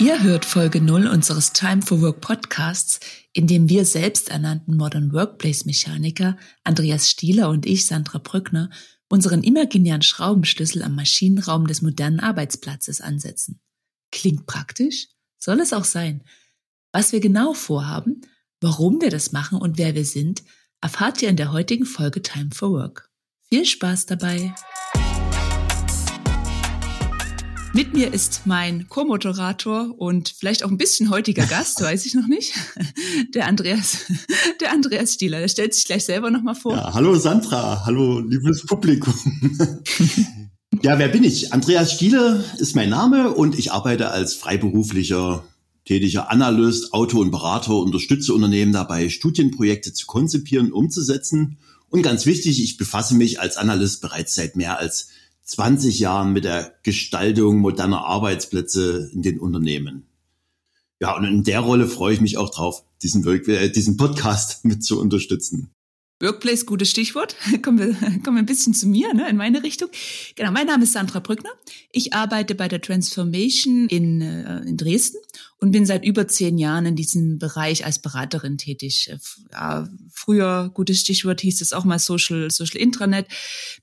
Ihr hört Folge 0 unseres Time for Work Podcasts, in dem wir selbsternannten Modern Workplace Mechaniker Andreas Stieler und ich, Sandra Brückner, unseren imaginären Schraubenschlüssel am Maschinenraum des modernen Arbeitsplatzes ansetzen. Klingt praktisch? Soll es auch sein. Was wir genau vorhaben, warum wir das machen und wer wir sind, erfahrt ihr in der heutigen Folge Time for Work. Viel Spaß dabei! Mit mir ist mein Co-Moderator und vielleicht auch ein bisschen heutiger Gast, weiß ich noch nicht, der Andreas, der Andreas Stieler. Der stellt sich gleich selber nochmal vor. Ja, hallo Sandra, hallo liebes Publikum. ja, wer bin ich? Andreas Stieler ist mein Name und ich arbeite als freiberuflicher tätiger Analyst, Autor und Berater, unterstütze Unternehmen dabei, Studienprojekte zu konzipieren, umzusetzen. Und ganz wichtig, ich befasse mich als Analyst bereits seit mehr als 20 Jahren mit der Gestaltung moderner Arbeitsplätze in den Unternehmen. Ja, und in der Rolle freue ich mich auch drauf, diesen, äh, diesen Podcast mit zu unterstützen. Workplace, gutes Stichwort. Kommen wir, kommen wir ein bisschen zu mir, ne, in meine Richtung. Genau, mein Name ist Sandra Brückner. Ich arbeite bei der Transformation in, äh, in Dresden und bin seit über zehn Jahren in diesem Bereich als Beraterin tätig. Äh, ja, früher, gutes Stichwort, hieß es auch mal Social, Social Intranet.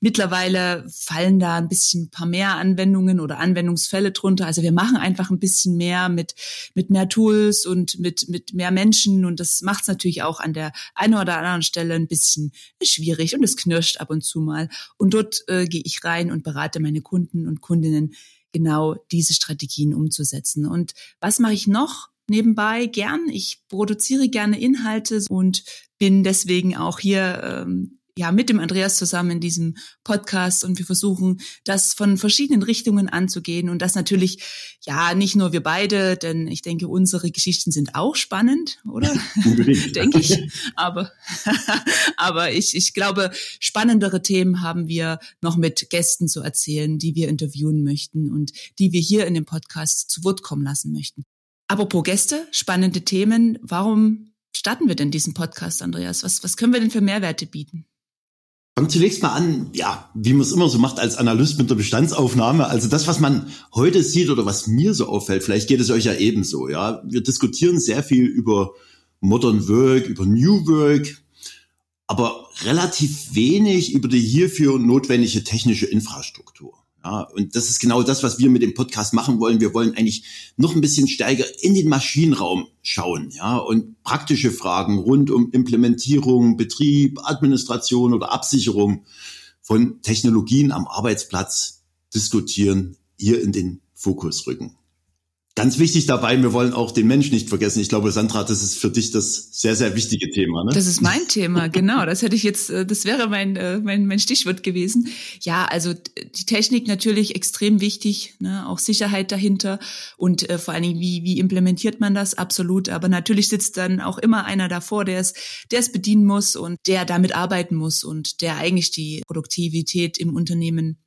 Mittlerweile fallen da ein bisschen ein paar mehr Anwendungen oder Anwendungsfälle drunter. Also wir machen einfach ein bisschen mehr mit, mit mehr Tools und mit, mit mehr Menschen und das macht es natürlich auch an der einen oder anderen Stelle ein bisschen schwierig und es knirscht ab und zu mal. Und dort äh, gehe ich rein und berate meine Kunden und Kundinnen genau diese Strategien umzusetzen. Und was mache ich noch? Nebenbei gern. Ich produziere gerne Inhalte und bin deswegen auch hier ähm, ja mit dem Andreas zusammen in diesem Podcast und wir versuchen das von verschiedenen Richtungen anzugehen und das natürlich ja nicht nur wir beide, denn ich denke unsere Geschichten sind auch spannend, oder? denke ich. Aber aber ich ich glaube spannendere Themen haben wir noch mit Gästen zu erzählen, die wir interviewen möchten und die wir hier in dem Podcast zu Wort kommen lassen möchten. Apropos Gäste, spannende Themen. Warum starten wir denn diesen Podcast, Andreas? Was, was können wir denn für Mehrwerte bieten? Fangen zunächst mal an, ja, wie man es immer so macht als Analyst mit der Bestandsaufnahme. Also das, was man heute sieht oder was mir so auffällt, vielleicht geht es euch ja ebenso, ja. Wir diskutieren sehr viel über Modern Work, über New Work, aber relativ wenig über die hierfür notwendige technische Infrastruktur. Ja, und das ist genau das, was wir mit dem Podcast machen wollen. Wir wollen eigentlich noch ein bisschen stärker in den Maschinenraum schauen, ja, und praktische Fragen rund um Implementierung, Betrieb, Administration oder Absicherung von Technologien am Arbeitsplatz diskutieren, hier in den Fokus rücken. Ganz wichtig dabei, wir wollen auch den Mensch nicht vergessen. Ich glaube, Sandra, das ist für dich das sehr, sehr wichtige Thema. Ne? Das ist mein Thema, genau. Das hätte ich jetzt, äh, das wäre mein, äh, mein, mein Stichwort gewesen. Ja, also die Technik natürlich extrem wichtig, ne? auch Sicherheit dahinter und äh, vor allen Dingen, wie, wie implementiert man das? Absolut. Aber natürlich sitzt dann auch immer einer davor, der es, der es bedienen muss und der damit arbeiten muss und der eigentlich die Produktivität im Unternehmen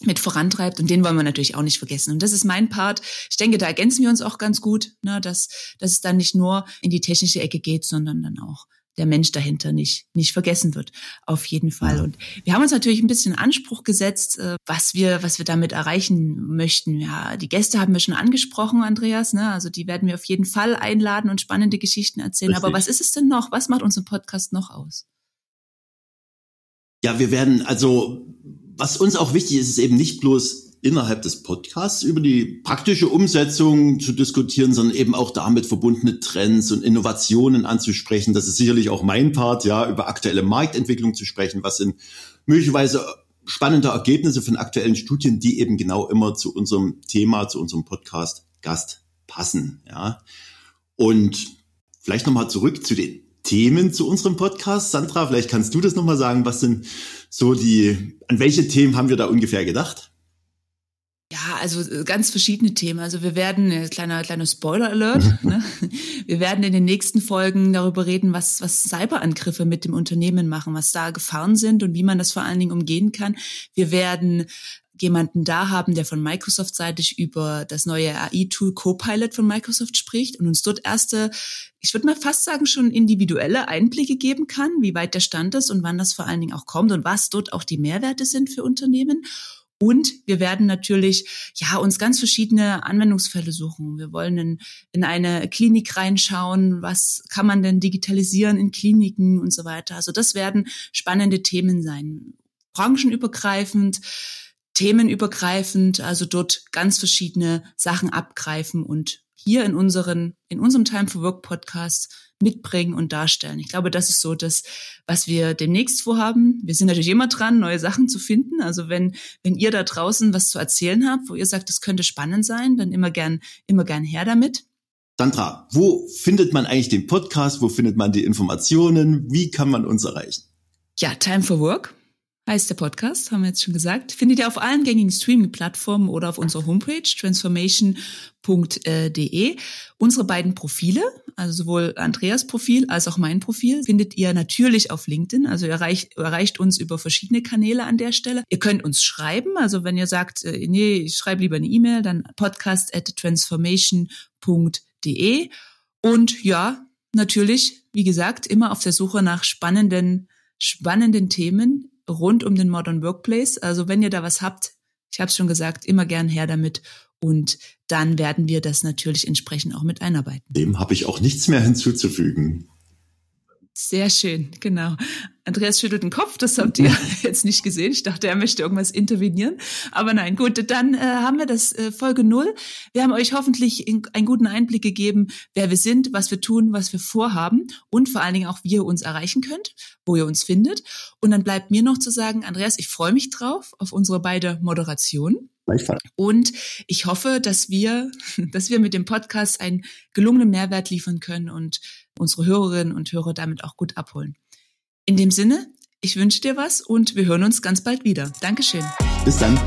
mit vorantreibt und den wollen wir natürlich auch nicht vergessen. Und das ist mein Part. Ich denke, da ergänzen wir uns auch ganz gut, ne, dass, dass es dann nicht nur in die technische Ecke geht, sondern dann auch der Mensch dahinter nicht, nicht vergessen wird. Auf jeden Fall. Und wir haben uns natürlich ein bisschen Anspruch gesetzt, äh, was wir, was wir damit erreichen möchten. Ja, die Gäste haben wir schon angesprochen, Andreas, ne? Also die werden wir auf jeden Fall einladen und spannende Geschichten erzählen. Richtig. Aber was ist es denn noch? Was macht unseren Podcast noch aus? Ja, wir werden also was uns auch wichtig ist, ist eben nicht bloß innerhalb des Podcasts über die praktische Umsetzung zu diskutieren, sondern eben auch damit verbundene Trends und Innovationen anzusprechen. Das ist sicherlich auch mein Part, ja, über aktuelle Marktentwicklung zu sprechen. Was sind möglicherweise spannende Ergebnisse von aktuellen Studien, die eben genau immer zu unserem Thema, zu unserem Podcast Gast passen, ja. Und vielleicht nochmal zurück zu den Themen zu unserem Podcast. Sandra, vielleicht kannst du das nochmal sagen. Was sind so die, an welche Themen haben wir da ungefähr gedacht? Ja, also äh, ganz verschiedene Themen. Also wir werden, äh, kleiner, kleiner Spoiler-Alert, ne? wir werden in den nächsten Folgen darüber reden, was, was Cyberangriffe mit dem Unternehmen machen, was da Gefahren sind und wie man das vor allen Dingen umgehen kann. Wir werden jemanden da haben, der von Microsoft-seitig über das neue AI-Tool Copilot von Microsoft spricht und uns dort erste, ich würde mal fast sagen, schon individuelle Einblicke geben kann, wie weit der Stand ist und wann das vor allen Dingen auch kommt und was dort auch die Mehrwerte sind für Unternehmen. Und wir werden natürlich, ja, uns ganz verschiedene Anwendungsfälle suchen. Wir wollen in, in eine Klinik reinschauen. Was kann man denn digitalisieren in Kliniken und so weiter? Also das werden spannende Themen sein. Branchenübergreifend, themenübergreifend, also dort ganz verschiedene Sachen abgreifen und hier in unseren, in unserem Time for Work Podcast mitbringen und darstellen. Ich glaube, das ist so das, was wir demnächst vorhaben. Wir sind natürlich immer dran, neue Sachen zu finden. Also wenn, wenn ihr da draußen was zu erzählen habt, wo ihr sagt, das könnte spannend sein, dann immer gern, immer gern her damit. Sandra, wo findet man eigentlich den Podcast? Wo findet man die Informationen? Wie kann man uns erreichen? Ja, Time for Work heißt der Podcast, haben wir jetzt schon gesagt. Findet ihr auf allen gängigen Streaming-Plattformen oder auf unserer Homepage transformation.de. Unsere beiden Profile, also sowohl Andreas Profil als auch mein Profil, findet ihr natürlich auf LinkedIn. Also ihr erreicht, erreicht uns über verschiedene Kanäle an der Stelle. Ihr könnt uns schreiben, also wenn ihr sagt, äh, nee, ich schreibe lieber eine E-Mail, dann podcast at transformation.de. Und ja, natürlich, wie gesagt, immer auf der Suche nach spannenden spannenden Themen rund um den Modern Workplace. Also wenn ihr da was habt, ich habe es schon gesagt, immer gern her damit. Und dann werden wir das natürlich entsprechend auch mit einarbeiten. Dem habe ich auch nichts mehr hinzuzufügen. Sehr schön, genau. Andreas schüttelt den Kopf, das habt ihr jetzt nicht gesehen. Ich dachte, er möchte irgendwas intervenieren. Aber nein, gut, dann äh, haben wir das äh, Folge null. Wir haben euch hoffentlich in, einen guten Einblick gegeben, wer wir sind, was wir tun, was wir vorhaben und vor allen Dingen auch, wie ihr uns erreichen könnt, wo ihr uns findet. Und dann bleibt mir noch zu sagen, Andreas, ich freue mich drauf auf unsere beide Moderationen. Und ich hoffe, dass wir, dass wir mit dem Podcast einen gelungenen Mehrwert liefern können und unsere Hörerinnen und Hörer damit auch gut abholen. In dem Sinne, ich wünsche dir was und wir hören uns ganz bald wieder. Dankeschön. Bis dann.